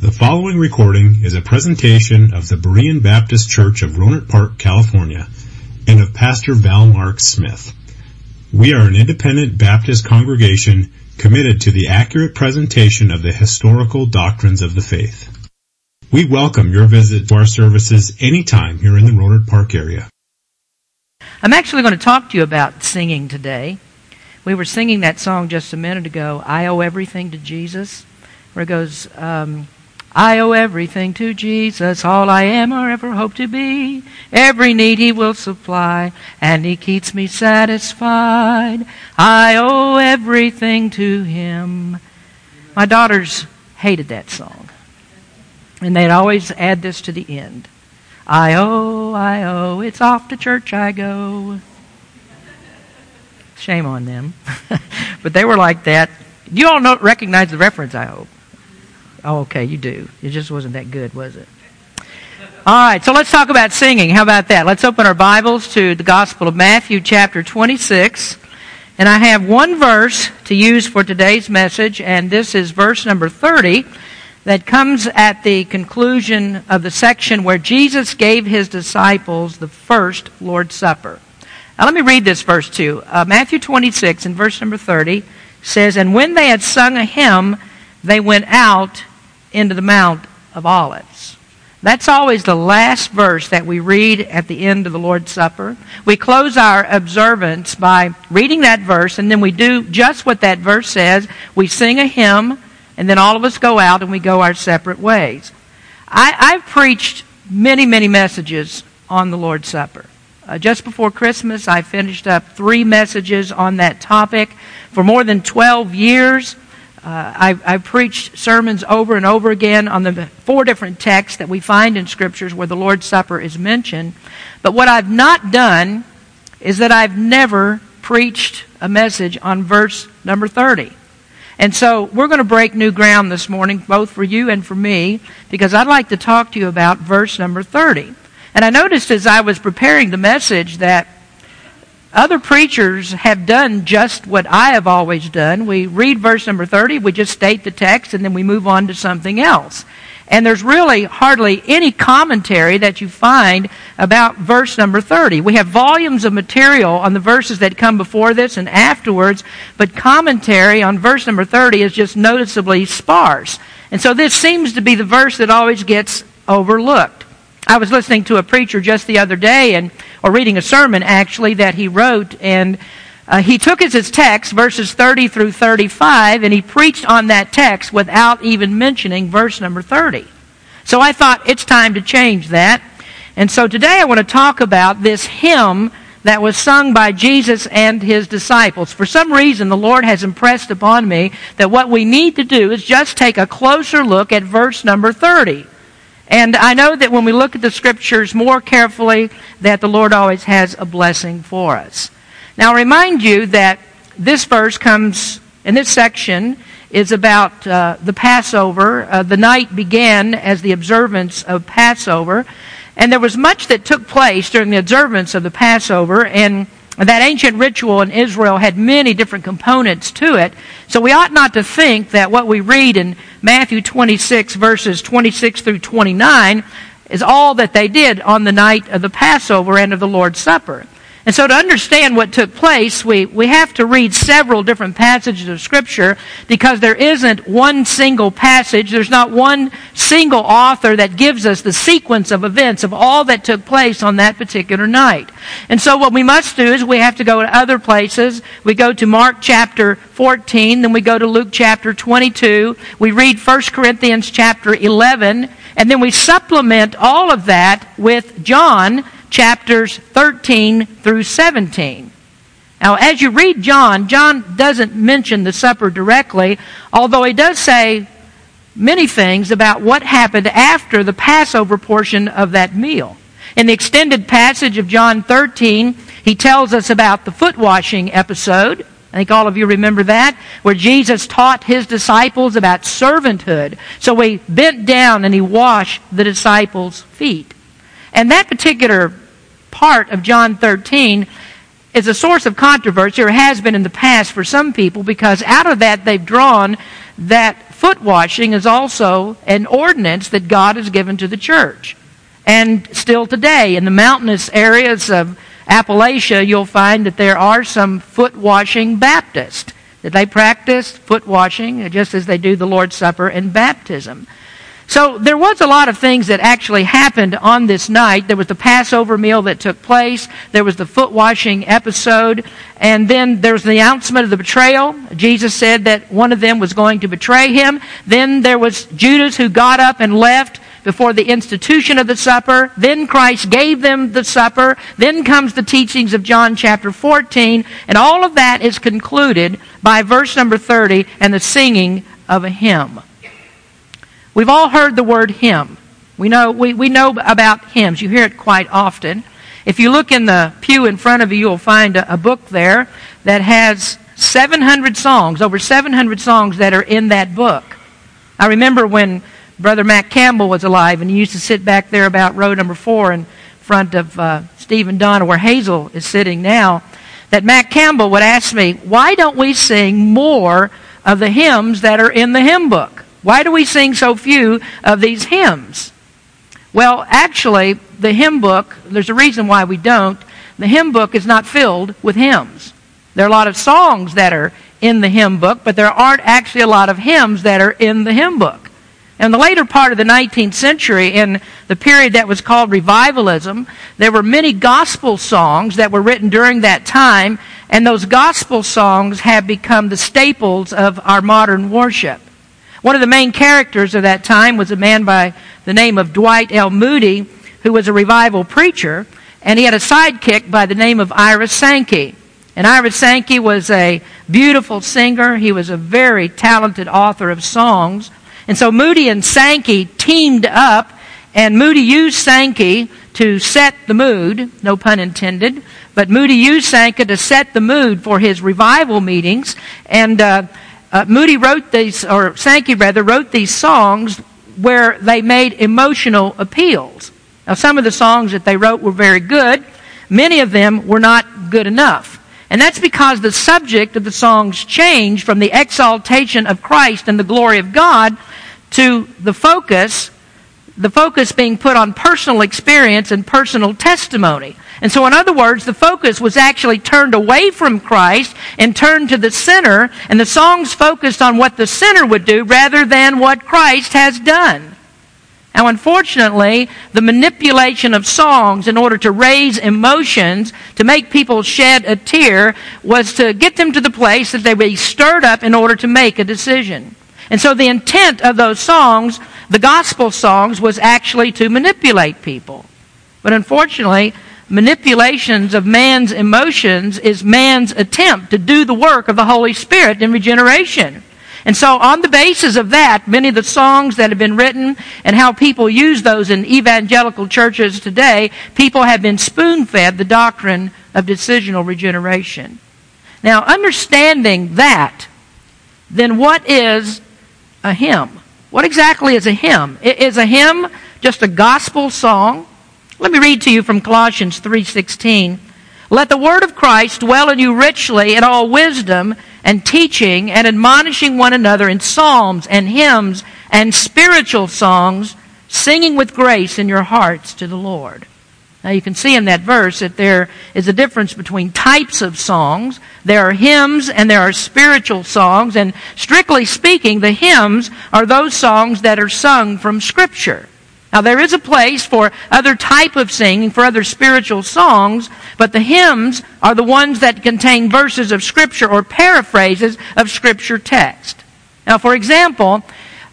The following recording is a presentation of the Berean Baptist Church of Rohnert Park, California, and of Pastor Val Mark Smith. We are an independent Baptist congregation committed to the accurate presentation of the historical doctrines of the faith. We welcome your visit to our services anytime here in the Rohnert Park area. I'm actually going to talk to you about singing today. We were singing that song just a minute ago, I Owe Everything to Jesus, where it goes, um, I owe everything to Jesus, all I am or ever hope to be. Every need he will supply, and he keeps me satisfied. I owe everything to him. My daughters hated that song. And they'd always add this to the end. I owe, I owe, it's off to church I go. Shame on them. but they were like that. You all know, recognize the reference, I hope. Oh, okay, you do. It just wasn't that good, was it? All right, so let's talk about singing. How about that? Let's open our Bibles to the Gospel of Matthew, chapter 26. And I have one verse to use for today's message, and this is verse number 30 that comes at the conclusion of the section where Jesus gave his disciples the first Lord's Supper. Now, let me read this verse too. Uh, Matthew 26 and verse number 30 says, And when they had sung a hymn, they went out into the Mount of Olives. That's always the last verse that we read at the end of the Lord's Supper. We close our observance by reading that verse, and then we do just what that verse says. We sing a hymn, and then all of us go out and we go our separate ways. I, have preached many, many messages on the Lord's Supper. Uh, just before Christmas, I finished up three messages on that topic. For more than 12 years, uh, I've, I've, preached sermons over and over again on the four different texts that we find in scriptures where the Lord's Supper is mentioned. But what I've not done is that I've never preached a message on verse number 30. And so we're going to break new ground this morning, both for you and for me, because I'd like to talk to you about verse number 30. And I noticed as I was preparing the message that other preachers have done just what I have always done. We read verse number 30, we just state the text, and then we move on to something else. And there's really hardly any commentary that you find about verse number 30. We have volumes of material on the verses that come before this and afterwards, but commentary on verse number 30 is just noticeably sparse. And so this seems to be the verse that always gets overlooked. I was listening to a preacher just the other day, and or reading a sermon actually that he wrote, and uh, he took as his text verses 30 through 35, and he preached on that text without even mentioning verse number 30. So I thought it's time to change that. And so today I want to talk about this hymn that was sung by Jesus and his disciples. For some reason, the Lord has impressed upon me that what we need to do is just take a closer look at verse number 30. And I know that when we look at the scriptures more carefully, that the Lord always has a blessing for us. Now, I remind you that this verse comes in this section is about uh, the Passover. Uh, the night began as the observance of Passover, and there was much that took place during the observance of the Passover, and that ancient ritual in Israel had many different components to it. So we ought not to think that what we read in Matthew 26, verses 26 through 29, is all that they did on the night of the Passover and of the Lord's Supper. And so to understand what took place, we, we have to read several different passages of Scripture because there isn't one single passage, there's not one single author that gives us the sequence of events of all that took place on that particular night. And so what we must do is we have to go to other places. We go to Mark chapter 14, then we go to Luke chapter 22, we read 1 Corinthians chapter 11, and then we supplement all of that with John chapters 13 through 17. Now, as you read John, John doesn't mention the supper directly, although he does say many things about what happened after the Passover portion of that meal. In the extended passage of John 13, he tells us about the foot washing episode. I think all of you remember that, where Jesus taught his disciples about servanthood. So he bent down and he washed the disciples' feet. And that particular part of John 13 is a source of controversy, or has been in the past for some people, because out of that they've drawn that foot washing is also an ordinance that God has given to the church. And still today, in the mountainous areas of Appalachia, you'll find that there are some foot washing Baptists. That they practice foot washing just as they do the Lord's Supper and baptism. So there was a lot of things that actually happened on this night. There was the Passover meal that took place. There was the foot washing episode. And then there was the announcement of the betrayal. Jesus said that one of them was going to betray him. Then there was Judas who got up and left before the institution of the supper. Then Christ gave them the supper. Then comes the teachings of John chapter 14. And all of that is concluded by verse number 30 and the singing of a hymn. We've all heard the word hymn. We know, we, we know about hymns. You hear it quite often. If you look in the pew in front of you, you'll find a, a book there that has 700 songs, over 700 songs that are in that book. I remember when Brother Mac Campbell was alive, and he used to sit back there about row number four in front of uh, Steve Donna, where Hazel is sitting now, that Mac Campbell would ask me, why don't we sing more of the hymns that are in the hymn book? Why do we sing so few of these hymns? Well, actually, the hymn book, there's a reason why we don't. The hymn book is not filled with hymns. There are a lot of songs that are in the hymn book, but there aren't actually a lot of hymns that are in the hymn book. In the later part of the 19th century, in the period that was called revivalism, there were many gospel songs that were written during that time, and those gospel songs have become the staples of our modern worship. One of the main characters of that time was a man by the name of Dwight L. Moody, who was a revival preacher, and he had a sidekick by the name of Ira Sankey. And Ira Sankey was a beautiful singer. He was a very talented author of songs. And so Moody and Sankey teamed up, and Moody used Sankey to set the mood, no pun intended, but Moody used Sankey to set the mood for his revival meetings. And uh, uh, Moody wrote these, or Sankey rather, wrote these songs where they made emotional appeals. Now, some of the songs that they wrote were very good. Many of them were not good enough. And that's because the subject of the songs changed from the exaltation of Christ and the glory of God to the focus, the focus being put on personal experience and personal testimony. And so, in other words, the focus was actually turned away from Christ and turned to the sinner, and the songs focused on what the sinner would do rather than what Christ has done. Now, unfortunately, the manipulation of songs in order to raise emotions, to make people shed a tear, was to get them to the place that they would be stirred up in order to make a decision. And so the intent of those songs, the gospel songs, was actually to manipulate people. But unfortunately, manipulations of man's emotions is man's attempt to do the work of the Holy Spirit in regeneration. And so, on the basis of that, many of the songs that have been written and how people use those in evangelical churches today, people have been spoon fed the doctrine of decisional regeneration. Now, understanding that, then what is a hymn? What exactly is a hymn? Is a hymn just a gospel song? Let me read to you from Colossians 3:16. Let the word of Christ dwell in you richly in all wisdom and teaching and admonishing one another in psalms and hymns and spiritual songs, singing with grace in your hearts to the Lord. Now you can see in that verse that there is a difference between types of songs. There are hymns and there are spiritual songs, and strictly speaking, the hymns are those songs that are sung from Scripture. Now there is a place for other type of singing, for other spiritual songs, but the hymns are the ones that contain verses of scripture or paraphrases of scripture text. Now for example,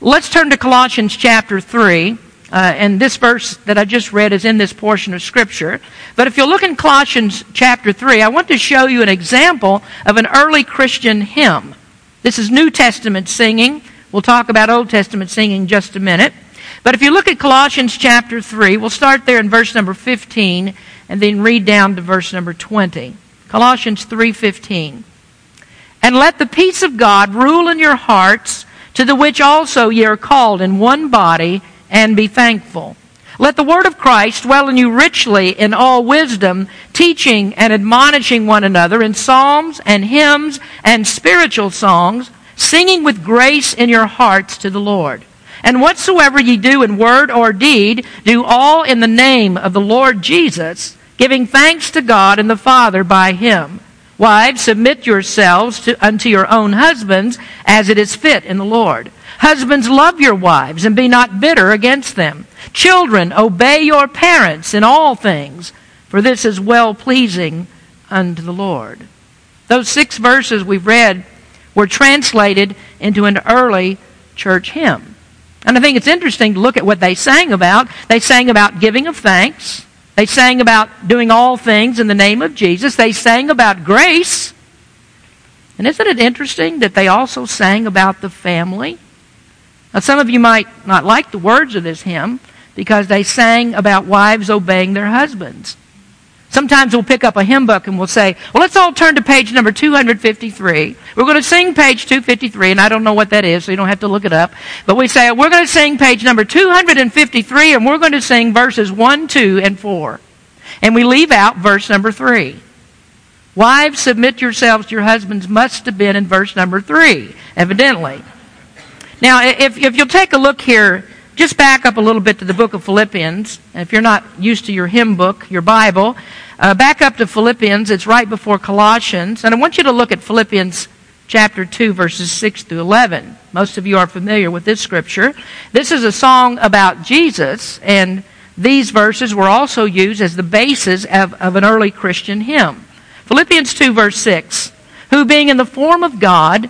let's turn to Colossians chapter 3. Uh, and this verse that I just read is in this portion of Scripture. But if you look in Colossians chapter 3, I want to show you an example of an early Christian hymn. This is New Testament singing. We'll talk about Old Testament singing in just a minute. But if you look at Colossians chapter 3, we'll start there in verse number 15 and then read down to verse number 20. Colossians 3:15. And let the peace of God rule in your hearts, to the which also ye are called in one body, and be thankful. Let the word of Christ dwell in you richly in all wisdom, teaching and admonishing one another in psalms and hymns and spiritual songs, singing with grace in your hearts to the Lord. And whatsoever ye do in word or deed, do all in the name of the Lord Jesus, giving thanks to God and the Father by him. Wives, submit yourselves to, unto your own husbands as it is fit in the Lord. Husbands, love your wives and be not bitter against them. Children, obey your parents in all things, for this is well pleasing unto the Lord. Those six verses we've read were translated into an early church hymn. And I think it's interesting to look at what they sang about. They sang about giving of thanks. They sang about doing all things in the name of Jesus. They sang about grace. And isn't it interesting that they also sang about the family? Now, some of you might not like the words of this hymn because they sang about wives obeying their husbands. Sometimes we'll pick up a hymn book and we'll say, well, let's all turn to page number 253. We're going to sing page 253, and I don't know what that is, so you don't have to look it up. But we say, we're going to sing page number 253, and we're going to sing verses 1, 2, and 4. And we leave out verse number 3. Wives, submit yourselves to your husbands must have been in verse number 3, evidently. Now, if, if you'll take a look here, just back up a little bit to the book of Philippians. If you're not used to your hymn book, your Bible, uh, back up to Philippians. It's right before Colossians. And I want you to look at Philippians chapter 2, verses 6 through 11. Most of you are familiar with this scripture. This is a song about Jesus, and these verses were also used as the basis of, of an early Christian hymn. Philippians 2, verse 6 Who being in the form of God,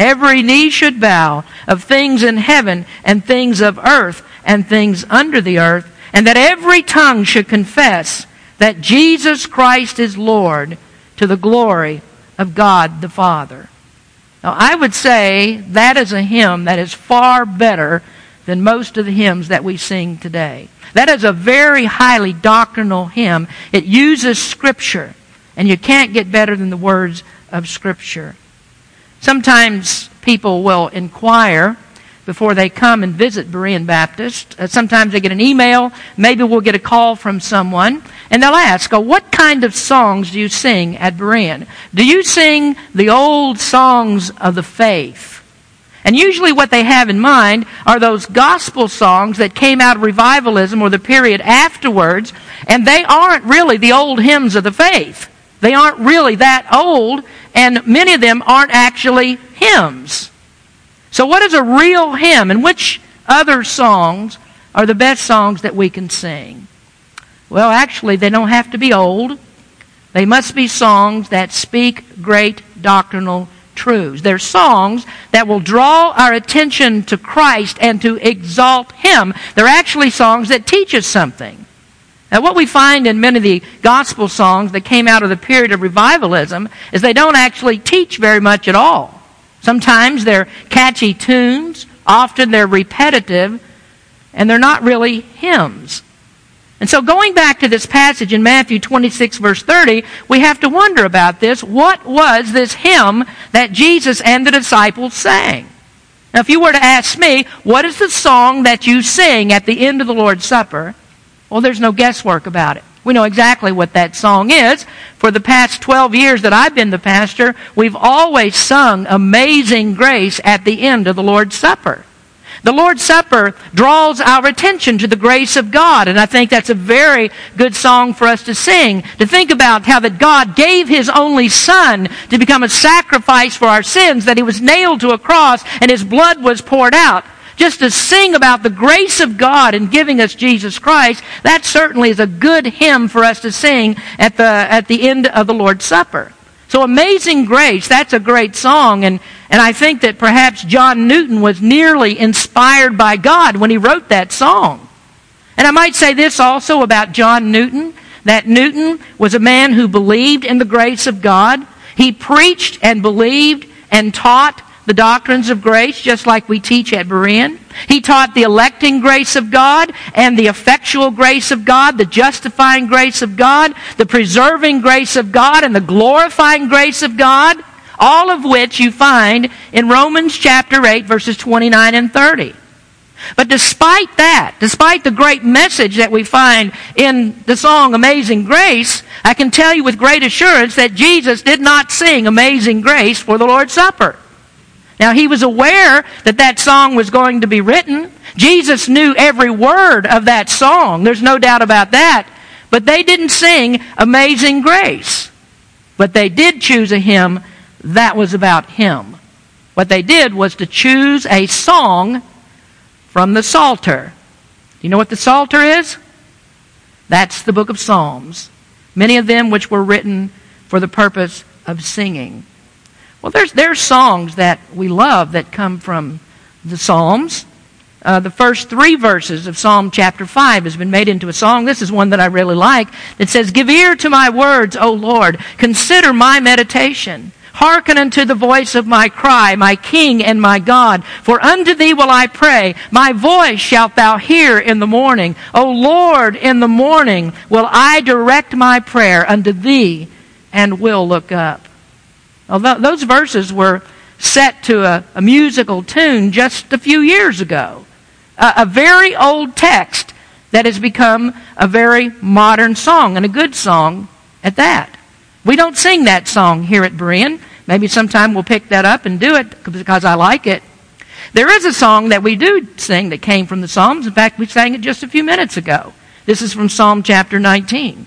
Every knee should bow of things in heaven and things of earth and things under the earth, and that every tongue should confess that Jesus Christ is Lord to the glory of God the Father. Now, I would say that is a hymn that is far better than most of the hymns that we sing today. That is a very highly doctrinal hymn. It uses Scripture, and you can't get better than the words of Scripture. Sometimes people will inquire before they come and visit Berean Baptist. Uh, sometimes they get an email, maybe we'll get a call from someone, and they'll ask, oh, what kind of songs do you sing at Berean? Do you sing the old songs of the faith? And usually what they have in mind are those gospel songs that came out of revivalism or the period afterwards, and they aren't really the old hymns of the faith. They aren't really that old, and many of them aren't actually hymns. So, what is a real hymn, and which other songs are the best songs that we can sing? Well, actually, they don't have to be old. They must be songs that speak great doctrinal truths. They're songs that will draw our attention to Christ and to exalt Him. They're actually songs that teach us something. Now, what we find in many of the gospel songs that came out of the period of revivalism is they don't actually teach very much at all. Sometimes they're catchy tunes, often they're repetitive, and they're not really hymns. And so, going back to this passage in Matthew 26, verse 30, we have to wonder about this. What was this hymn that Jesus and the disciples sang? Now, if you were to ask me, what is the song that you sing at the end of the Lord's Supper? Well, there's no guesswork about it. We know exactly what that song is. For the past 12 years that I've been the pastor, we've always sung Amazing Grace at the end of the Lord's Supper. The Lord's Supper draws our attention to the grace of God, and I think that's a very good song for us to sing. To think about how that God gave His only Son to become a sacrifice for our sins, that He was nailed to a cross and His blood was poured out just to sing about the grace of God in giving us Jesus Christ, that certainly is a good hymn for us to sing at the, at the end of the Lord's Supper. So Amazing Grace, that's a great song, and, and I think that perhaps John Newton was nearly inspired by God when he wrote that song. And I might say this also about John Newton, that Newton was a man who believed in the grace of God. He preached and believed and taught the doctrines of grace, just like we teach at Berean. He taught the electing grace of God and the effectual grace of God, the justifying grace of God, the preserving grace of God, and the glorifying grace of God, all of which you find in Romans chapter 8, verses 29 and 30. But despite that, despite the great message that we find in the song Amazing Grace, I can tell you with great assurance that Jesus did not sing Amazing Grace for the Lord's Supper. Now, he was aware that that song was going to be written. Jesus knew every word of that song. There's no doubt about that. But they didn't sing Amazing Grace. But they did choose a hymn that was about him. What they did was to choose a song from the Psalter. Do you know what the Psalter is? That's the book of Psalms. Many of them which were written for the purpose of singing. Well, there's, there's songs that we love that come from the Psalms. Uh, the first three verses of Psalm chapter 5 has been made into a song. This is one that I really like. It says, Give ear to my words, O Lord. Consider my meditation. Hearken unto the voice of my cry, my King and my God. For unto thee will I pray. My voice shalt thou hear in the morning. O Lord, in the morning will I direct my prayer unto thee and will look up. Although those verses were set to a, a musical tune just a few years ago. A, a very old text that has become a very modern song and a good song at that. We don't sing that song here at Berean. Maybe sometime we'll pick that up and do it because I like it. There is a song that we do sing that came from the Psalms. In fact, we sang it just a few minutes ago. This is from Psalm chapter 19.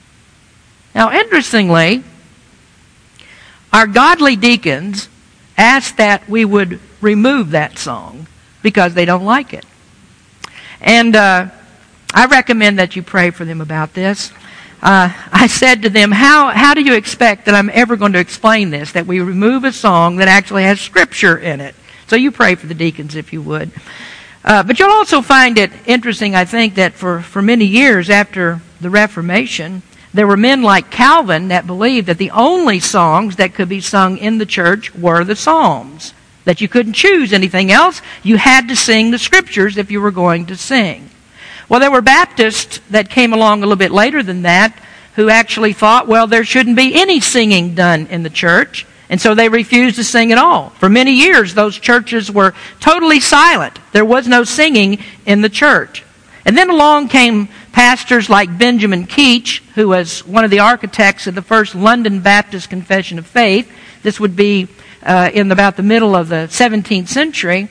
Now, interestingly, our godly deacons asked that we would remove that song because they don't like it. And uh, I recommend that you pray for them about this. Uh, I said to them, how, how do you expect that I'm ever going to explain this? That we remove a song that actually has scripture in it. So you pray for the deacons if you would. Uh, but you'll also find it interesting, I think, that for, for many years after the Reformation, there were men like Calvin that believed that the only songs that could be sung in the church were the Psalms. That you couldn't choose anything else. You had to sing the scriptures if you were going to sing. Well, there were Baptists that came along a little bit later than that who actually thought, well, there shouldn't be any singing done in the church. And so they refused to sing at all. For many years, those churches were totally silent. There was no singing in the church. And then along came pastors like Benjamin Keach, who was one of the architects of the first London Baptist Confession of Faith. This would be uh, in about the middle of the 17th century.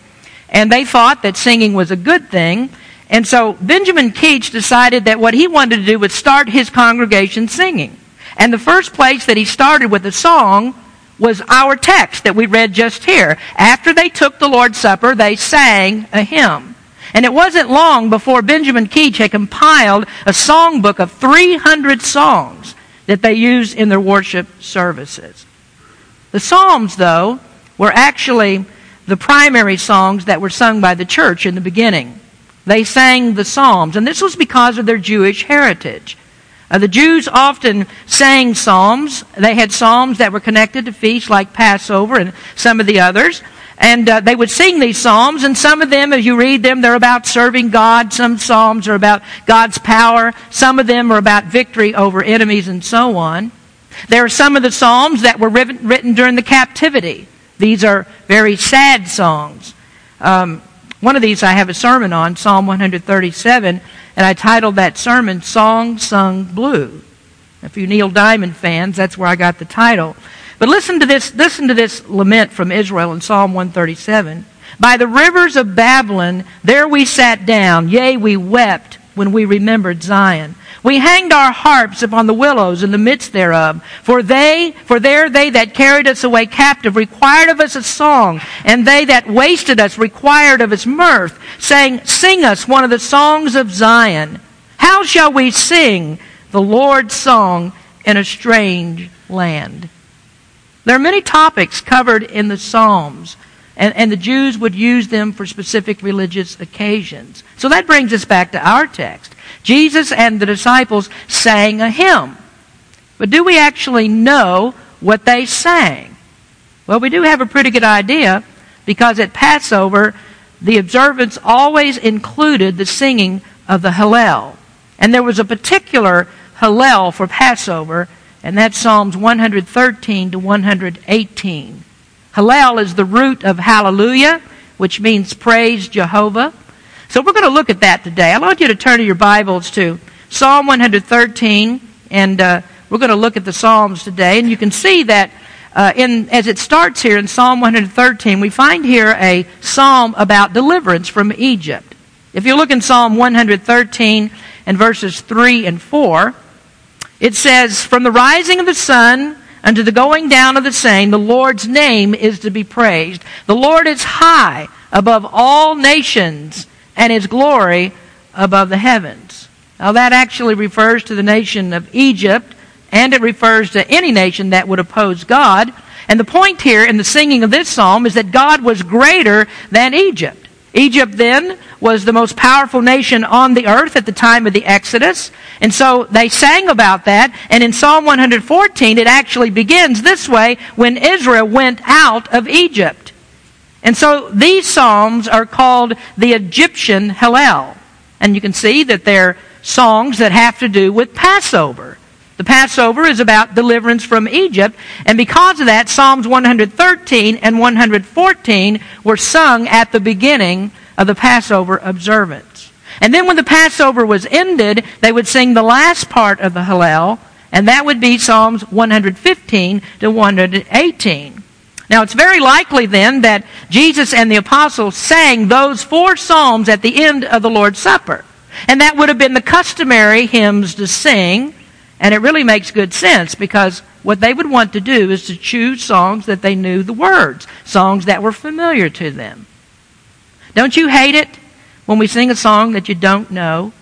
And they thought that singing was a good thing. And so Benjamin Keach decided that what he wanted to do was start his congregation singing. And the first place that he started with a song was our text that we read just here. After they took the Lord's Supper, they sang a hymn. And it wasn't long before Benjamin Keach had compiled a songbook of 300 songs that they used in their worship services. The Psalms, though, were actually the primary songs that were sung by the church in the beginning. They sang the Psalms, and this was because of their Jewish heritage. Uh, the Jews often sang psalms. They had psalms that were connected to feasts like Passover and some of the others. And uh, they would sing these psalms, and some of them, as you read them, they're about serving God. Some psalms are about God's power. Some of them are about victory over enemies and so on. There are some of the psalms that were written, during the captivity. These are very sad songs. Um, one of these I have a sermon on, Psalm 137, and I titled that sermon Song Sung Blue. If you Neil Diamond fans, that's where I got the title. But listen to this, listen to this lament from Israel in Psalm 137. By the rivers of Babylon, there we sat down, yea, we wept when we remembered Zion. We hanged our harps upon the willows in the midst thereof. For they, for there they that carried us away captive required of us a song, and they that wasted us required of us mirth, saying, Sing us one of the songs of Zion. How shall we sing the Lord's song in a strange land? There are many topics covered in the Psalms, and, and the Jews would use them for specific religious occasions. So that brings us back to our text. Jesus and the disciples sang a hymn. But do we actually know what they sang? Well, we do have a pretty good idea because at Passover, the observance always included the singing of the Hallel. And there was a particular Hallel for Passover, and that's Psalms 113 to 118. Hallel is the root of hallelujah, which means praise Jehovah. So we're going to look at that today. I want you to turn to your Bibles to Psalm 113, and uh, we're going to look at the Psalms today. And you can see that uh, in, as it starts here in Psalm 113, we find here a psalm about deliverance from Egypt. If you look in Psalm 113 and verses 3 and 4, it says, From the rising of the sun unto the going down of the same, the Lord's name is to be praised. The Lord is high above all nations and his glory above the heavens. Now that actually refers to the nation of Egypt, and it refers to any nation that would oppose God. And the point here in the singing of this psalm is that God was greater than Egypt. Egypt then was the most powerful nation on the earth at the time of the Exodus. And so they sang about that. And in Psalm 114, it actually begins this way when Israel went out of Egypt. And so these psalms are called the Egyptian Hallel. And you can see that they're songs that have to do with Passover. The Passover is about deliverance from Egypt, and because of that, Psalms 113 and 114 were sung at the beginning of the Passover observance. And then when the Passover was ended, they would sing the last part of the Hallel, and that would be Psalms 115 to 118. Now, it's very likely then that Jesus and the apostles sang those four psalms at the end of the Lord's Supper. And that would have been the customary hymns to sing. And it really makes good sense because what they would want to do is to choose songs that they knew the words, songs that were familiar to them. Don't you hate it when we sing a song that you don't know?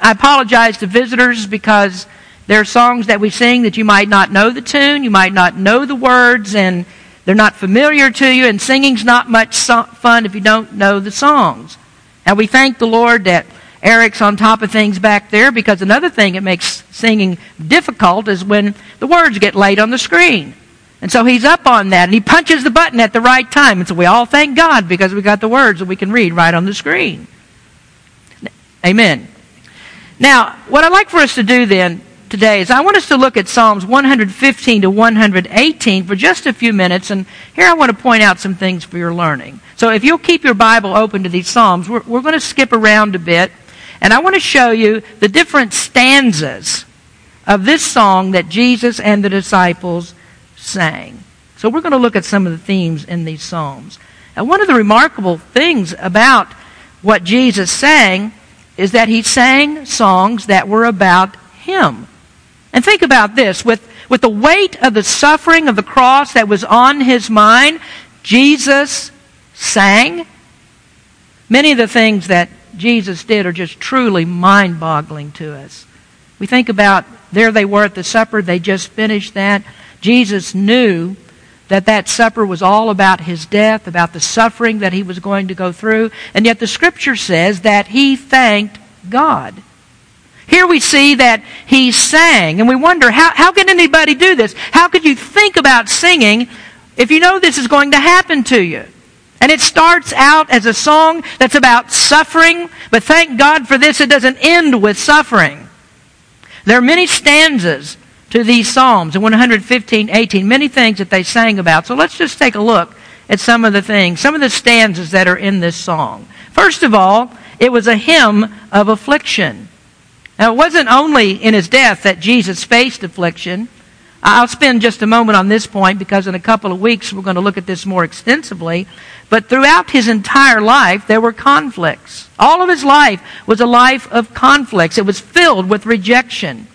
I apologize to visitors because there are songs that we sing that you might not know the tune, you might not know the words, and they're not familiar to you, and singing's not much fun if you don't know the songs. And we thank the Lord that Eric's on top of things back there because another thing that makes singing difficult is when the words get laid on the screen. And so he's up on that and he punches the button at the right time. And so we all thank God because we got the words that we can read right on the screen. Amen. Now, what I'd like for us to do then today is I want us to look at Psalms 115 to 118 for just a few minutes, and here I want to point out some things for your learning. So if you'll keep your Bible open to these Psalms, we're, we're going to skip around a bit, and I want to show you the different stanzas of this song that Jesus and the disciples sang. So we're going to look at some of the themes in these Psalms. And one of the remarkable things about what Jesus sang is that he sang songs that were about him. And think about this with, with the weight of the suffering of the cross that was on his mind, Jesus sang. Many of the things that Jesus did are just truly mind boggling to us. We think about there they were at the supper, they just finished that. Jesus knew that that supper was all about his death, about the suffering that he was going to go through, and yet the scripture says that he thanked God. Here we see that he sang, and we wonder, how, how can anybody do this? How could you think about singing if you know this is going to happen to you? And it starts out as a song that's about suffering, but thank God for this, it doesn't end with suffering. There are many stanzas to these Psalms in 115, 18, many things that they sang about. So let's just take a look at some of the things, some of the stanzas that are in this song. First of all, it was a hymn of affliction. Now, it wasn't only in his death that Jesus faced affliction. I'll spend just a moment on this point because in a couple of weeks we're going to look at this more extensively. But throughout his entire life, there were conflicts. All of his life was a life of conflicts. It was filled with rejection.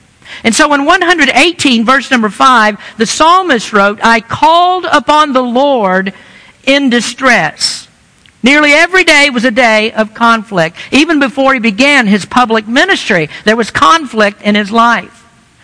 And so in 118, verse number 5, the psalmist wrote, I called upon the Lord in distress. Nearly every day was a day of conflict. Even before he began his public ministry, there was conflict in his life.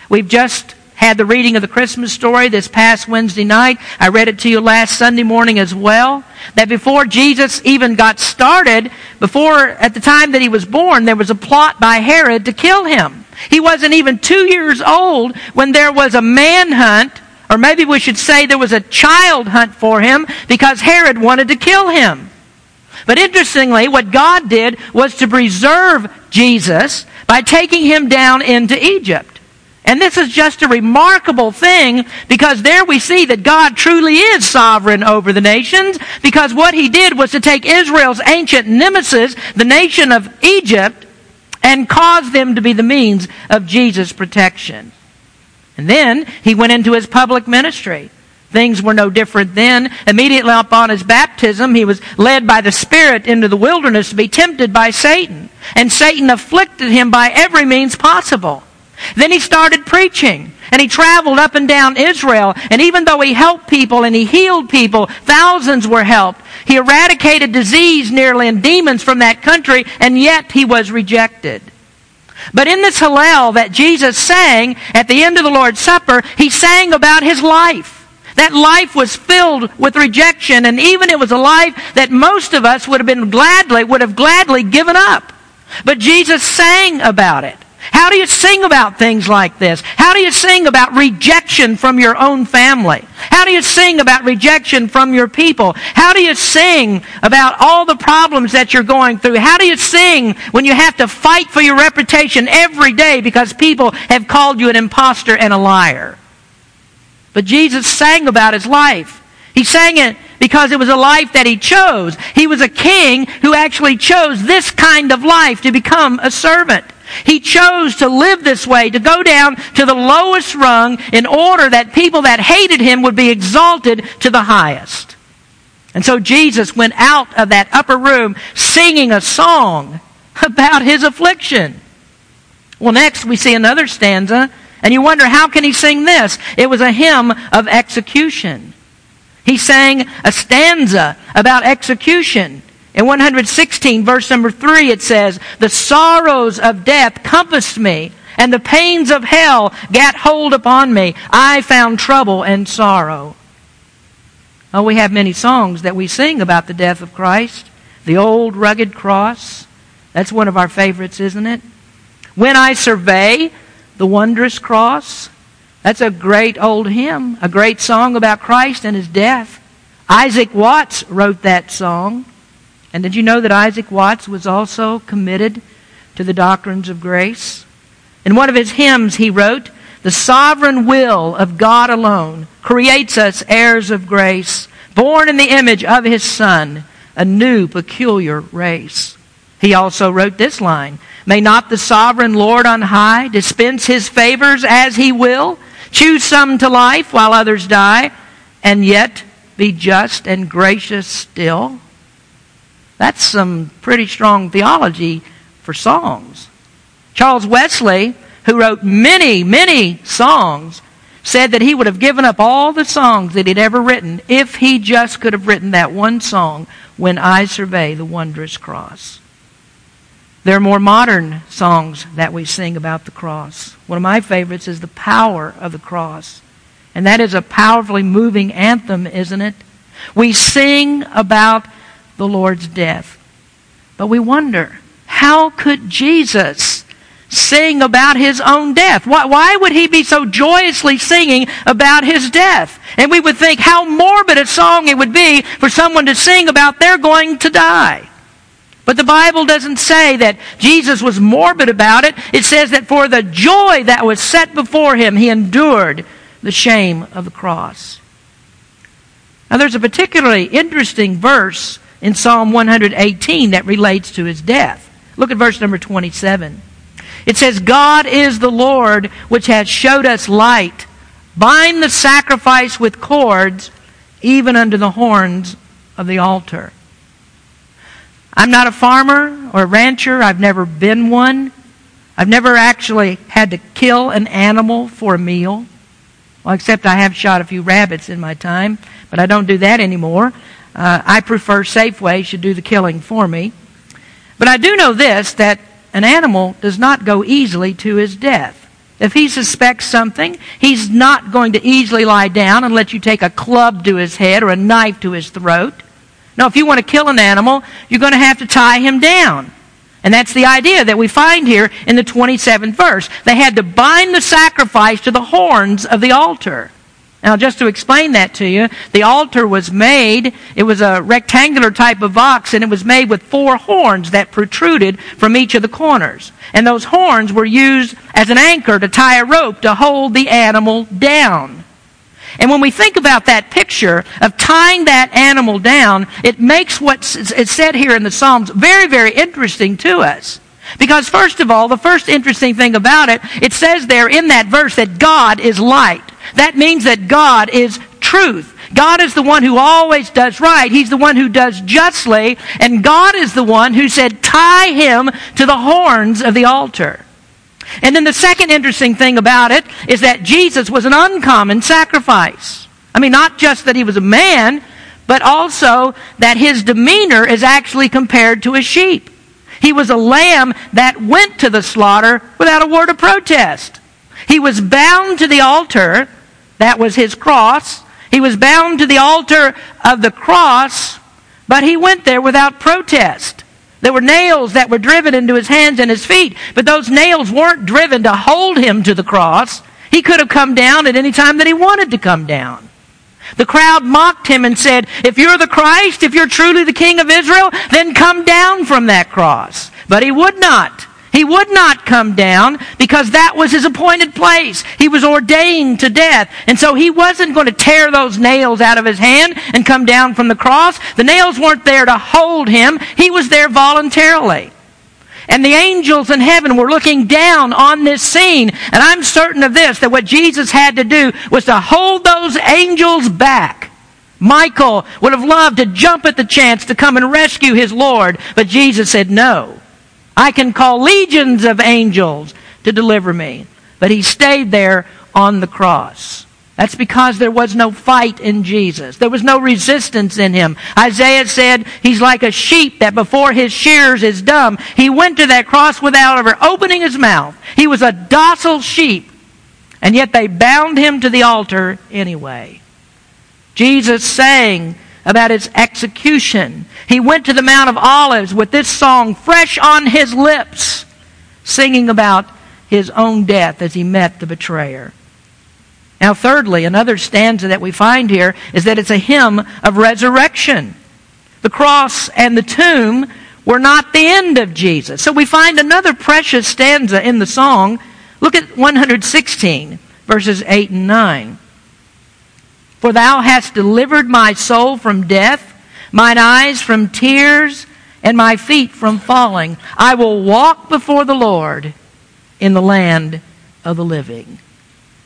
We've just had the reading of the Christmas story this past Wednesday night. I read it to you last Sunday morning as well. That before Jesus even got started, before, at the time that he was born, there was a plot by Herod to kill him. He wasn't even two years old when there was a manhunt, or maybe we should say there was a child hunt for him because Herod wanted to kill him. But interestingly, what God did was to preserve Jesus by taking him down into Egypt. And this is just a remarkable thing because there we see that God truly is sovereign over the nations because what he did was to take Israel's ancient nemesis, the nation of Egypt, and cause them to be the means of Jesus' protection. And then he went into his public ministry. Things were no different then. Immediately upon his baptism, he was led by the Spirit into the wilderness to be tempted by Satan. And Satan afflicted him by every means possible. Then he started preaching and he traveled up and down Israel. And even though he helped people and he healed people, thousands were helped. He eradicated disease nearly and demons from that country and yet he was rejected. But in this Hallel that Jesus sang at the end of the Lord's Supper, he sang about his life. That life was filled with rejection and even it was a life that most of us would have been gladly, would have gladly given up. But Jesus sang about it. How do you sing about things like this? How do you sing about rejection from your own family? How do you sing about rejection from your people? How do you sing about all the problems that you're going through? How do you sing when you have to fight for your reputation every day because people have called you an impostor and a liar? But Jesus sang about his life. He sang it because it was a life that he chose. He was a king who actually chose this kind of life to become a servant. He chose to live this way, to go down to the lowest rung in order that people that hated him would be exalted to the highest. And so Jesus went out of that upper room singing a song about his affliction. Well, next we see another stanza, and you wonder how can he sing this? It was a hymn of execution. He sang a stanza about execution. In 116, verse number 3, it says, The sorrows of death compassed me, and the pains of hell gat hold upon me. I found trouble and sorrow. Oh, we have many songs that we sing about the death of Christ. The old rugged cross. That's one of our favorites, isn't it? When I survey the wondrous cross. That's a great old hymn, a great song about Christ and his death. Isaac Watts wrote that song. And did you know that Isaac Watts was also committed to the doctrines of grace? In one of his hymns, he wrote, The sovereign will of God alone creates us heirs of grace, born in the image of his Son, a new peculiar race. He also wrote this line May not the sovereign Lord on high dispense his favors as he will, choose some to life while others die, and yet be just and gracious still? That's some pretty strong theology for songs. Charles Wesley, who wrote many, many songs, said that he would have given up all the songs that he'd ever written if he just could have written that one song, When I Survey the Wondrous Cross. There are more modern songs that we sing about the cross. One of my favorites is The Power of the Cross. And that is a powerfully moving anthem, isn't it? We sing about the Lord's death. But we wonder, how could Jesus sing about his own death? Why, why would he be so joyously singing about his death? And we would think how morbid a song it would be for someone to sing about their going to die. But the Bible doesn't say that Jesus was morbid about it. It says that for the joy that was set before him, he endured the shame of the cross. Now, there's a particularly interesting verse in Psalm 118 that relates to his death. Look at verse number 27. It says, God is the Lord which has showed us light. Bind the sacrifice with cords, even under the horns of the altar. I'm not a farmer or a rancher. I've never been one. I've never actually had to kill an animal for a meal. Well, except I have shot a few rabbits in my time, but I don't do that anymore. Uh, I prefer Safeway should do the killing for me. But I do know this that an animal does not go easily to his death. If he suspects something, he's not going to easily lie down and let you take a club to his head or a knife to his throat. No, if you want to kill an animal, you're going to have to tie him down. And that's the idea that we find here in the 27th verse. They had to bind the sacrifice to the horns of the altar. Now, just to explain that to you, the altar was made, it was a rectangular type of box, and it was made with four horns that protruded from each of the corners. And those horns were used as an anchor to tie a rope to hold the animal down. And when we think about that picture of tying that animal down, it makes what's said here in the Psalms very, very interesting to us. Because first of all, the first interesting thing about it, it says there in that verse that God is light. That means that God is truth. God is the one who always does right. He's the one who does justly. And God is the one who said, tie him to the horns of the altar. And then the second interesting thing about it is that Jesus was an uncommon sacrifice. I mean, not just that he was a man, but also that his demeanor is actually compared to a sheep. He was a lamb that went to the slaughter without a word of protest. He was bound to the altar. That was his cross. He was bound to the altar of the cross, but he went there without protest. There were nails that were driven into his hands and his feet, but those nails weren't driven to hold him to the cross. He could have come down at any time that he wanted to come down. The crowd mocked him and said, If you're the Christ, if you're truly the King of Israel, then come down from that cross. But he would not. He would not come down because that was his appointed place. He was ordained to death. And so he wasn't going to tear those nails out of his hand and come down from the cross. The nails weren't there to hold him. He was there voluntarily. And the angels in heaven were looking down on this scene. And I'm certain of this, that what Jesus had to do was to hold those angels back. Michael would have loved to jump at the chance to come and rescue his Lord, but Jesus said no. I can call legions of angels to deliver me. But he stayed there on the cross. That's because there was no fight in Jesus. There was no resistance in him. Isaiah said he's like a sheep that before his shears is dumb. He went to that cross without ever opening his mouth. He was a docile sheep. And yet they bound him to the altar anyway. Jesus sang about its execution. He went to the Mount of Olives with this song fresh on his lips, singing about his own death as he met the betrayer. Now, thirdly, another stanza that we find here is that it's a hymn of resurrection. The cross and the tomb were not the end of Jesus. So we find another precious stanza in the song. Look at 116, verses 8 and 9. For thou hast delivered my soul from death, mine eyes from tears, and my feet from falling. I will walk before the Lord in the land of the living.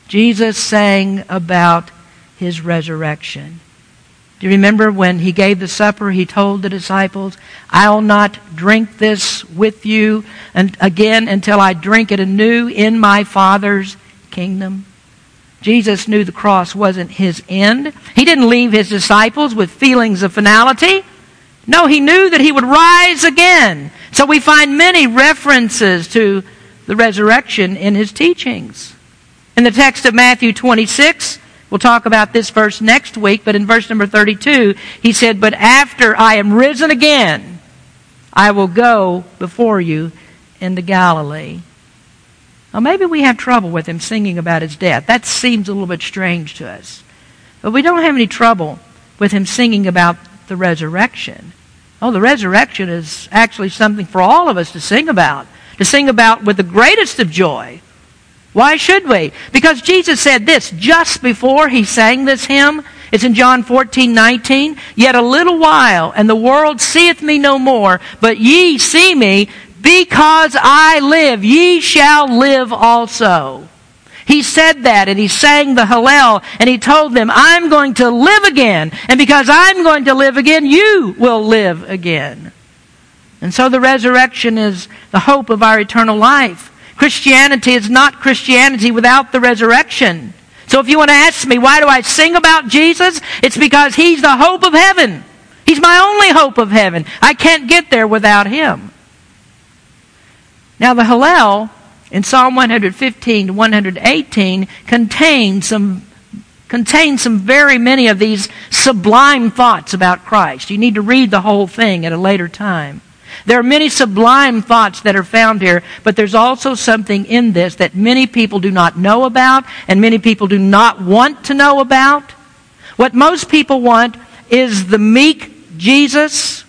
Jesus sang about his resurrection. Do you remember when he gave the supper, he told the disciples, I'll not drink this with you and again until I drink it anew in my Father's kingdom? Jesus knew the cross wasn't his end. He didn't leave his disciples with feelings of finality. No, he knew that he would rise again. So we find many references to the resurrection in his teachings. In the text of Matthew 26, we'll talk about this verse next week, but in verse number 32, he said, But after I am risen again, I will go before you into Galilee. Now, maybe we have trouble with him singing about his death. That seems a little bit strange to us. But we don't have any trouble with him singing about the resurrection. Oh, the resurrection is actually something for all of us to sing about, to sing about with the greatest of joy. Why should we? Because Jesus said this just before he sang this hymn. It's in John 14, 19. Yet a little while, and the world seeth me no more, but ye see me, because I live, ye shall live also. He said that and he sang the Hallel and he told them, I'm going to live again. And because I'm going to live again, you will live again. And so the resurrection is the hope of our eternal life. Christianity is not Christianity without the resurrection. So if you want to ask me, why do I sing about Jesus? It's because He's the hope of heaven. He's my only hope of heaven. I can't get there without Him. Now the Hallel in Psalm 115 to 118 contains some contains some very many of these sublime thoughts about Christ. You need to read the whole thing at a later time. There are many sublime thoughts that are found here, but there's also something in this that many people do not know about and many people do not want to know about. What most people want is the meek Jesus.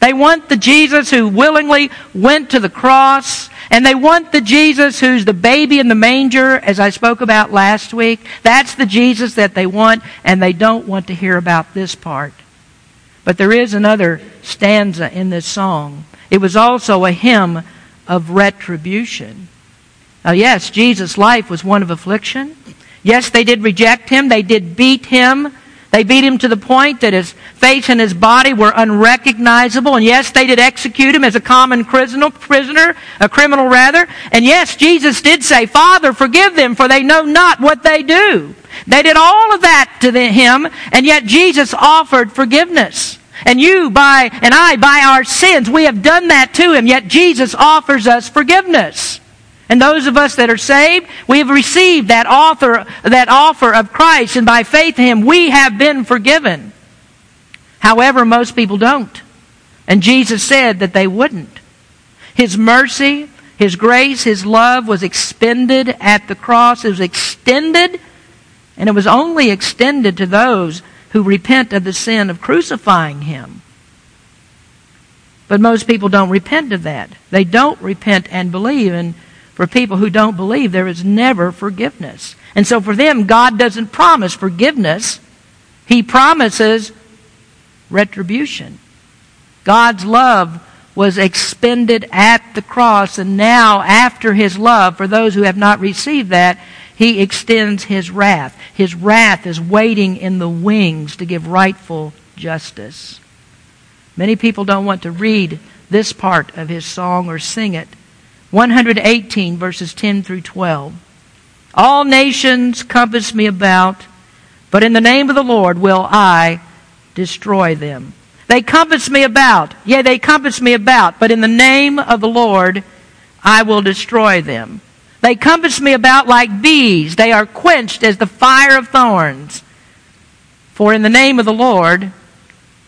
They want the Jesus who willingly went to the cross. And they want the Jesus who's the baby in the manger, as I spoke about last week. That's the Jesus that they want, and they don't want to hear about this part. But there is another stanza in this song. It was also a hymn of retribution. Now, yes, Jesus' life was one of affliction. Yes, they did reject him. They did beat him. They beat him to the point that his face and his body were unrecognizable. And yes, they did execute him as a common prisoner, prisoner, a criminal rather. And yes, Jesus did say, Father, forgive them, for they know not what they do. They did all of that to the, him, and yet Jesus offered forgiveness. And you by, and I by our sins, we have done that to him, yet Jesus offers us forgiveness. And those of us that are saved, we have received that offer, that offer of Christ, and by faith in Him, we have been forgiven. However, most people don't. And Jesus said that they wouldn't. His mercy, His grace, His love was expended at the cross. It was extended and it was only extended to those who repent of the sin of crucifying him. But most people don't repent of that. They don't repent and believe. And for people who don't believe, there is never forgiveness. And so for them, God doesn't promise forgiveness. He promises retribution. God's love was expended at the cross, and now, after His love, for those who have not received that, he extends his wrath. His wrath is waiting in the wings to give rightful justice. Many people don't want to read this part of his song or sing it. 118 verses 10 through 12. All nations compass me about, but in the name of the Lord will I destroy them. They compass me about. Yea, they compass me about, but in the name of the Lord I will destroy them. They compass me about like bees. They are quenched as the fire of thorns. For in the name of the Lord,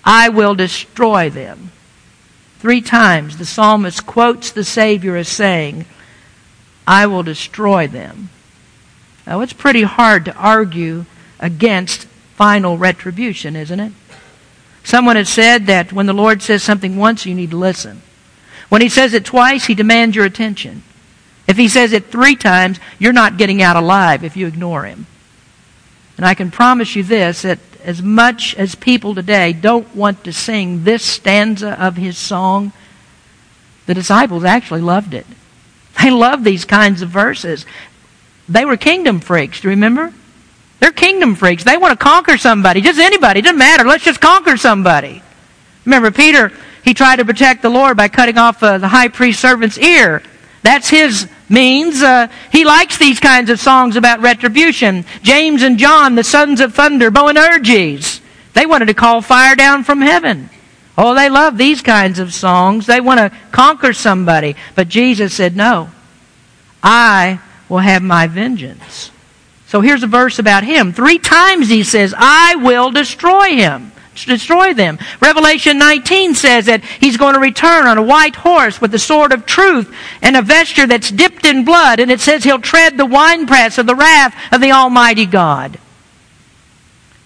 I will destroy them. Three times the psalmist quotes the Savior as saying, I will destroy them. Now, it's pretty hard to argue against final retribution, isn't it? Someone has said that when the Lord says something once, you need to listen. When He says it twice, He demands your attention. If he says it three times, you're not getting out alive if you ignore him. And I can promise you this that as much as people today don't want to sing this stanza of his song, the disciples actually loved it. They loved these kinds of verses. They were kingdom freaks, do you remember? They're kingdom freaks. They want to conquer somebody, just anybody. It doesn't matter. Let's just conquer somebody. Remember, Peter, he tried to protect the Lord by cutting off uh, the high priest servant's ear. That's his means. Uh, he likes these kinds of songs about retribution. James and John, the sons of thunder, Boanerges, they wanted to call fire down from heaven. Oh, they love these kinds of songs. They want to conquer somebody. But Jesus said, no. I will have my vengeance. So here's a verse about him. Three times he says, I will destroy him destroy them. Revelation 19 says that he's going to return on a white horse with the sword of truth and a vesture that's dipped in blood. And it says he'll tread the winepress of the wrath of the Almighty God.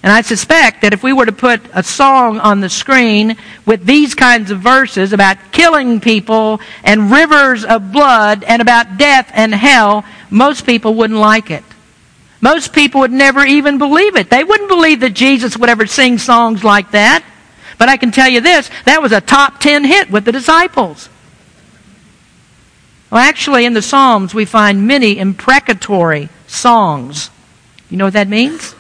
And I suspect that if we were to put a song on the screen with these kinds of verses about killing people and rivers of blood and about death and hell, most people wouldn't like it. Most people would never even believe it. They wouldn't believe that Jesus would ever sing songs like that. But I can tell you this, that was a top 10 hit with the disciples. Well, actually, in the Psalms, we find many imprecatory songs. You know what that means?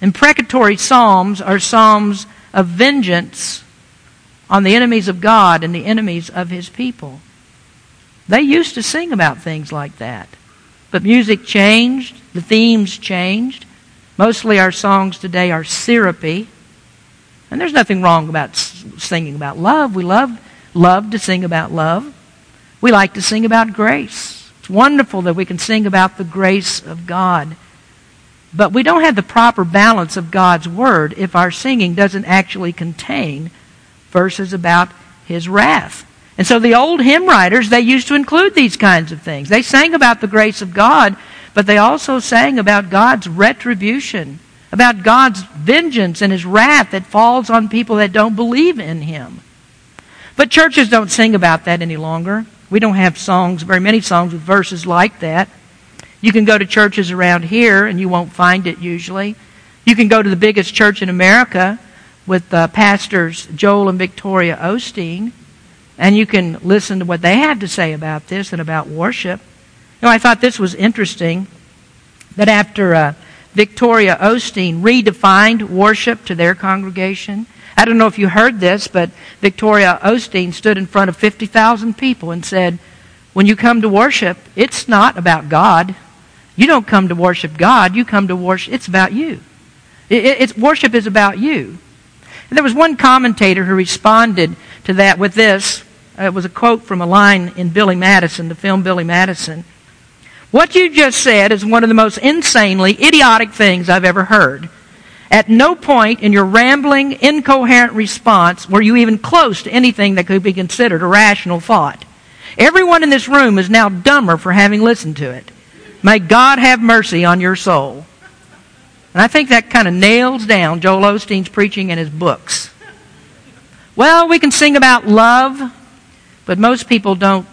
Imprecatory psalms are psalms of vengeance on the enemies of God and the enemies of his people. They used to sing about things like that. But music changed, the themes changed. Mostly our songs today are syrupy. And there's nothing wrong about singing about love. We love love to sing about love. We like to sing about grace. It's wonderful that we can sing about the grace of God. But we don't have the proper balance of God's Word if our singing doesn't actually contain verses about His wrath. And so the old hymn writers, they used to include these kinds of things. They sang about the grace of God, but they also sang about God's retribution, about God's vengeance and His wrath that falls on people that don't believe in Him. But churches don't sing about that any longer. We don't have songs, very many songs with verses like that. You can go to churches around here and you won't find it usually. You can go to the biggest church in America with uh, pastors Joel and Victoria Osteen, and you can listen to what they have to say about this and about worship. You know, I thought this was interesting that after uh, Victoria Osteen redefined worship to their congregation, I don't know if you heard this, but Victoria Osteen stood in front of 50,000 people and said, When you come to worship, it's not about God. You don't come to worship God, you come to worship, it's about you. It, it's, worship is about you. And there was one commentator who responded to that with this. Uh, it was a quote from a line in Billy Madison, the film Billy Madison. What you just said is one of the most insanely idiotic things I've ever heard. At no point in your rambling, incoherent response were you even close to anything that could be considered a rational thought. Everyone in this room is now dumber for having listened to it. May God have mercy on your soul. And I think that kind of nails down Joel Osteen's preaching in his books. Well, we can sing about love, but most people don't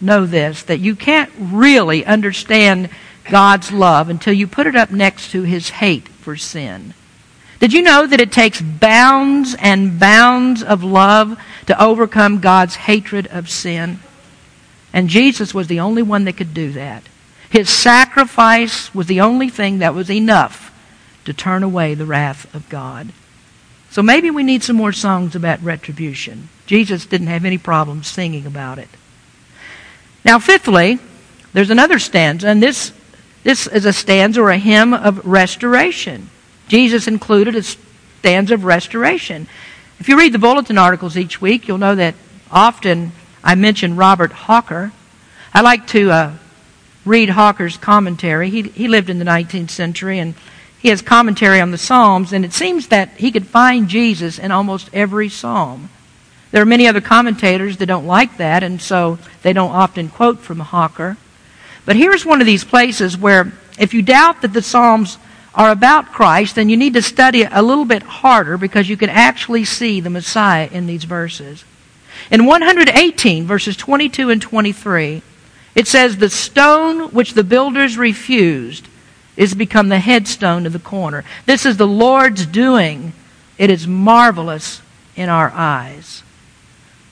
know this that you can't really understand God's love until you put it up next to his hate for sin. Did you know that it takes bounds and bounds of love to overcome God's hatred of sin? And Jesus was the only one that could do that. His sacrifice was the only thing that was enough to turn away the wrath of God. So maybe we need some more songs about retribution. Jesus didn't have any problems singing about it. Now, fifthly, there's another stanza, and this, this is a stanza or a hymn of restoration. Jesus included a stanza of restoration. If you read the bulletin articles each week, you'll know that often I mention Robert Hawker. I like to uh, read Hawker's commentary. He, he lived in the 19th century and he has commentary on the Psalms, and it seems that he could find Jesus in almost every psalm. There are many other commentators that don't like that, and so they don't often quote from Hawker. But here's one of these places where if you doubt that the Psalms are about Christ, then you need to study a little bit harder because you can actually see the Messiah in these verses. In 118, verses 22 and 23, it says, The stone which the builders refused is become the headstone of the corner. This is the Lord's doing. It is marvelous in our eyes.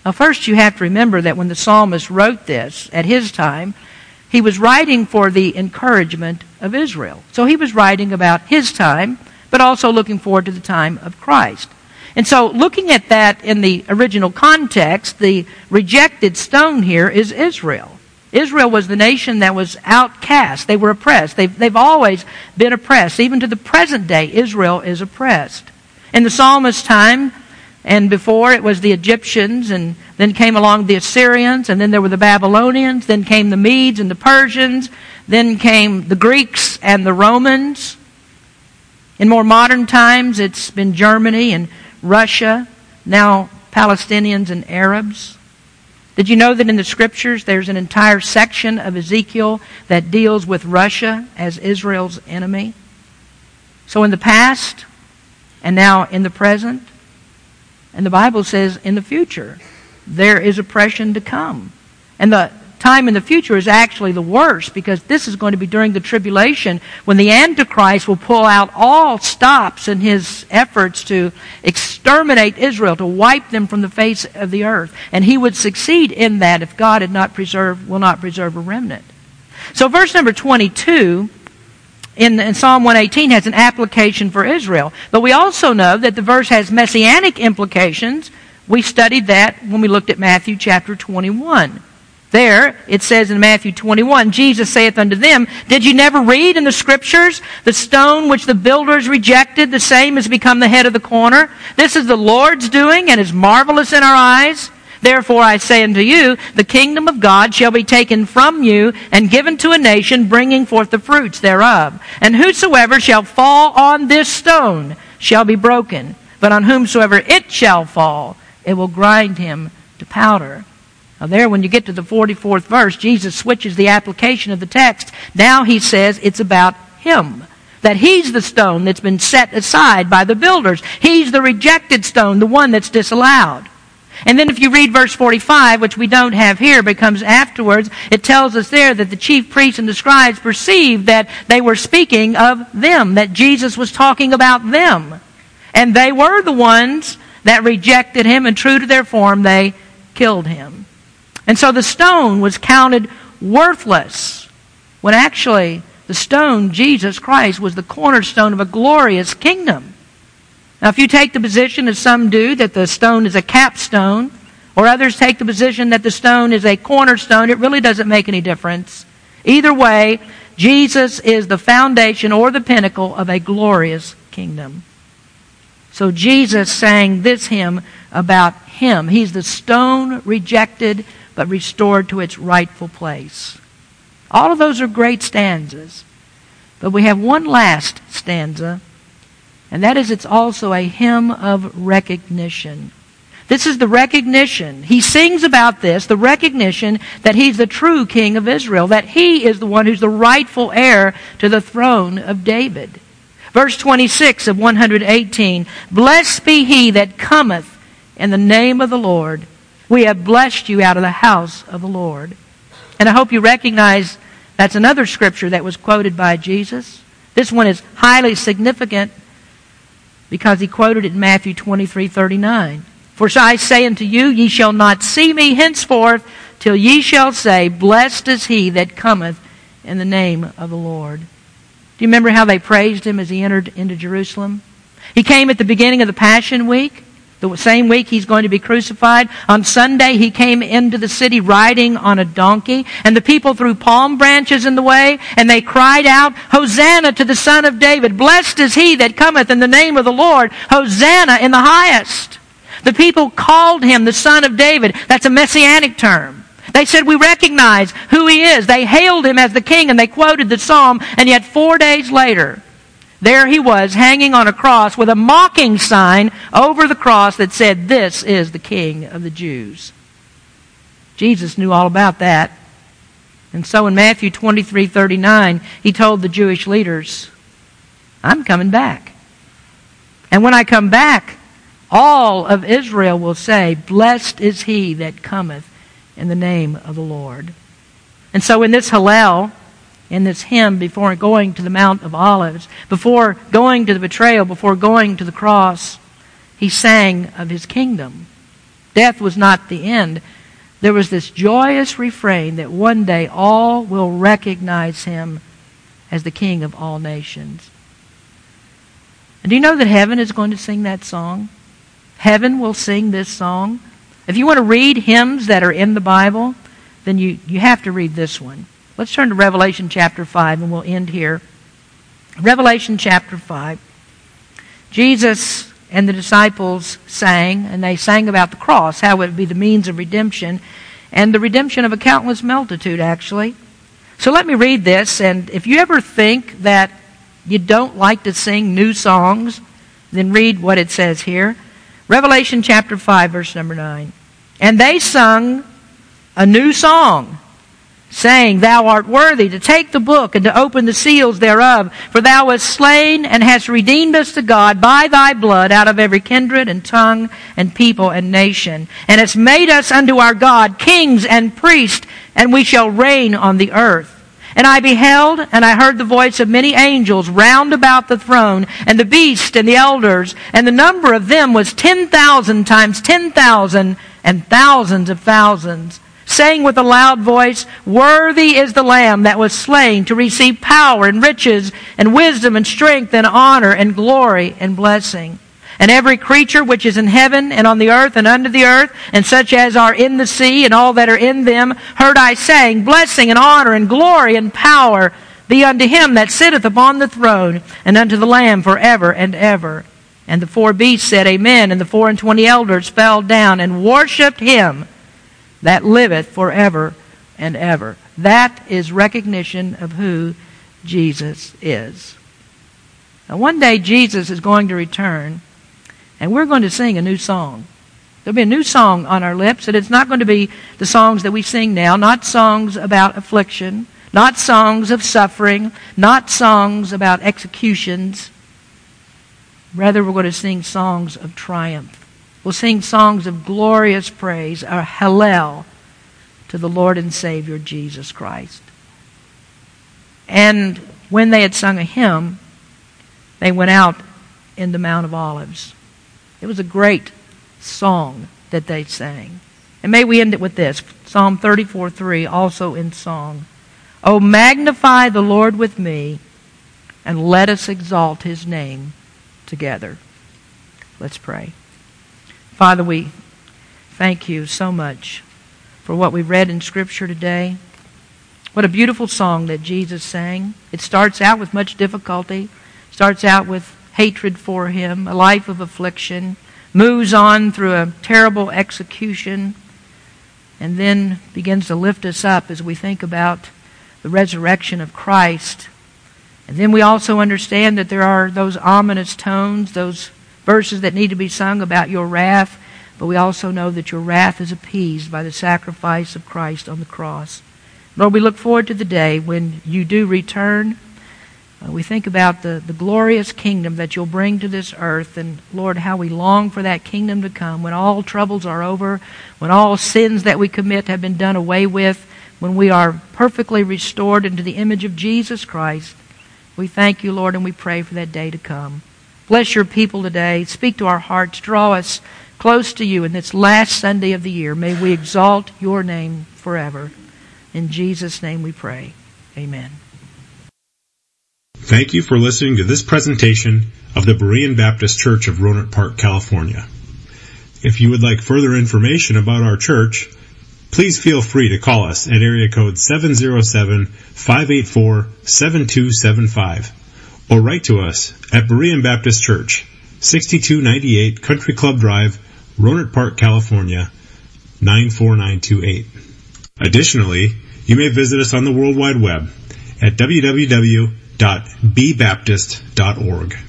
Now, first, you have to remember that when the psalmist wrote this at his time, he was writing for the encouragement of Israel. So he was writing about his time, but also looking forward to the time of Christ. And so, looking at that in the original context, the rejected stone here is Israel. Israel was the nation that was outcast. They were oppressed. They've, they've always been oppressed. Even to the present day, Israel is oppressed. In the psalmist's time and before, it was the Egyptians, and then came along the Assyrians, and then there were the Babylonians, then came the Medes and the Persians, then came the Greeks and the Romans. In more modern times, it's been Germany and Russia, now Palestinians and Arabs. Did you know that in the scriptures there's an entire section of Ezekiel that deals with Russia as Israel's enemy? So in the past, and now in the present, and the Bible says in the future, there is oppression to come. And the time in the future is actually the worst because this is going to be during the tribulation when the Antichrist will pull out all stops in his efforts to exterminate Israel, to wipe them from the face of the earth. And he would succeed in that if God had not preserved, will not preserve a remnant. So verse number 22 in, in, Psalm 118 has an application for Israel. But we also know that the verse has messianic implications We studied that when we looked at Matthew chapter 21. There, it says in Matthew 21, Jesus saith unto them, Did you never read in the scriptures, the stone which the builders rejected, the same has become the head of the corner? This is the Lord's doing, and is marvelous in our eyes. Therefore I say unto you, the kingdom of God shall be taken from you, and given to a nation bringing forth the fruits thereof. And whosoever shall fall on this stone shall be broken, but on whomsoever it shall fall, it will grind him to powder. Now, there, when you get to the 44th verse, Jesus switches the application of the text. Now he says it's about him. That he's the stone that's been set aside by the builders. He's the rejected stone, the one that's disallowed. And then if you read verse 45, which we don't have here, but comes afterwards, it tells us there that the chief priests and the scribes perceived that they were speaking of them, that Jesus was talking about them. And they were the ones that rejected him, and true to their form, they killed him. And so the stone was counted worthless, when actually the stone, Jesus Christ, was the cornerstone of a glorious kingdom. Now, if you take the position, as some do, that the stone is a capstone, or others take the position that the stone is a cornerstone, it really doesn't make any difference. Either way, Jesus is the foundation or the pinnacle of a glorious kingdom. So Jesus sang this hymn about him. He's the stone rejected but restored to its rightful place. All of those are great stanzas. But we have one last stanza and that is, it's also a hymn of recognition. This is the recognition. He sings about this, the recognition that he's the true king of Israel, that he is the one who's the rightful heir to the throne of David. Verse 26 of 118 Blessed be he that cometh in the name of the Lord. We have blessed you out of the house of the Lord. And I hope you recognize that's another scripture that was quoted by Jesus. This one is highly significant because he quoted it in Matthew 23 39. For I say unto you, ye shall not see me henceforth till ye shall say, Blessed is he that cometh in the name of the Lord. Do you remember how they praised him as he entered into Jerusalem? He came at the beginning of the Passion Week. The same week he's going to be crucified. On Sunday, he came into the city riding on a donkey, and the people threw palm branches in the way, and they cried out, Hosanna to the Son of David! Blessed is he that cometh in the name of the Lord! Hosanna in the highest! The people called him the Son of David. That's a messianic term. They said, We recognize who he is. They hailed him as the king, and they quoted the psalm, and yet four days later, there he was, hanging on a cross with a mocking sign over the cross that said, This is the King of the Jews. Jesus knew all about that. And so in Matthew 23 39, he told the Jewish leaders, I'm coming back. And when I come back, all of Israel will say, Blessed is he that cometh in the name of the Lord. And so in this Hallel, in this hymn before going to the Mount of Olives, before going to the betrayal, before going to the cross, he sang of his kingdom. Death was not the end. There was this joyous refrain that one day all will recognize him as the King of all nations. And do you know that heaven is going to sing that song? Heaven will sing this song. If you want to read hymns that are in the Bible, then you, you have to read this one. Let's turn to Revelation chapter 5 and we'll end here. Revelation chapter 5. Jesus and the disciples sang, and they sang about the cross, how it would be the means of redemption, and the redemption of a countless multitude, actually. So let me read this, and if you ever think that you don't like to sing new songs, then read what it says here. Revelation chapter 5, verse number 9. And they sung a new song saying, Thou art worthy to take the book and to open the seals thereof, for thou wast slain and hast redeemed us to God by thy blood out of every kindred and tongue and people and nation, and hast made us unto our God kings and priests, and we shall reign on the earth. And I beheld, and I heard the voice of many angels round about the throne, and the beast and the elders, and the number of them was ten thousand times ten thousand, and thousands of thousands saying with a loud voice, Worthy is the Lamb that was slain to receive power and riches and wisdom and strength and honor and glory and blessing. And every creature which is in heaven and on the earth and under the earth, and such as are in the sea and all that are in them, heard I saying, Blessing and honor and glory and power be unto him that sitteth upon the throne, and unto the Lamb for ever and ever. And the four beasts said, Amen. And the four and twenty elders fell down and worshipped him that liveth forever and ever. That is recognition of who Jesus is. Now, one day Jesus is going to return, and we're going to sing a new song. There'll be a new song on our lips, and it's not going to be the songs that we sing now, not songs about affliction, not songs of suffering, not songs about executions Rather, we're going to sing songs of triumph. We'll sing songs of glorious praise, a Hallel to the Lord and Savior Jesus Christ. And when they had sung a hymn, they went out in the Mount of Olives. It was a great song that they sang. And may we end it with this Psalm 34 3, also in song. Oh, magnify the Lord with me, and let us exalt his name together. Let's pray. Father, we thank you so much for what we read in Scripture today. What a beautiful song that Jesus sang. It starts out with much difficulty, starts out with hatred for him, a life of affliction, moves on through a terrible execution, and then begins to lift us up as we think about the resurrection of Christ and then we also understand that there are those ominous tones, those verses that need to be sung about your wrath, but we also know that your wrath is appeased by the sacrifice of Christ on the cross. Lord, we look forward to the day when you do return. Uh, we think about the, the glorious kingdom that you'll bring to this earth, and Lord, how we long for that kingdom to come when all troubles are over, when all sins that we commit have been done away with, when we are perfectly restored into the image of Jesus Christ. We thank you, Lord, and we pray for that day to come. Bless your people today. Speak to our hearts. Draw us close to you in this last Sunday of the year. May we exalt your name forever. In Jesus' name we pray. Amen. Thank you for listening to this presentation of the Berean Baptist Church of Rohnert Park, California. If you would like further information about our church, please feel free to call us at area code 707-584-7275 or write to us at Berean Baptist Church, 6298 Country Club Drive, Rohnert Park, California, 94928. Additionally, you may visit us on the World Wide Web at www.bbaptist.org.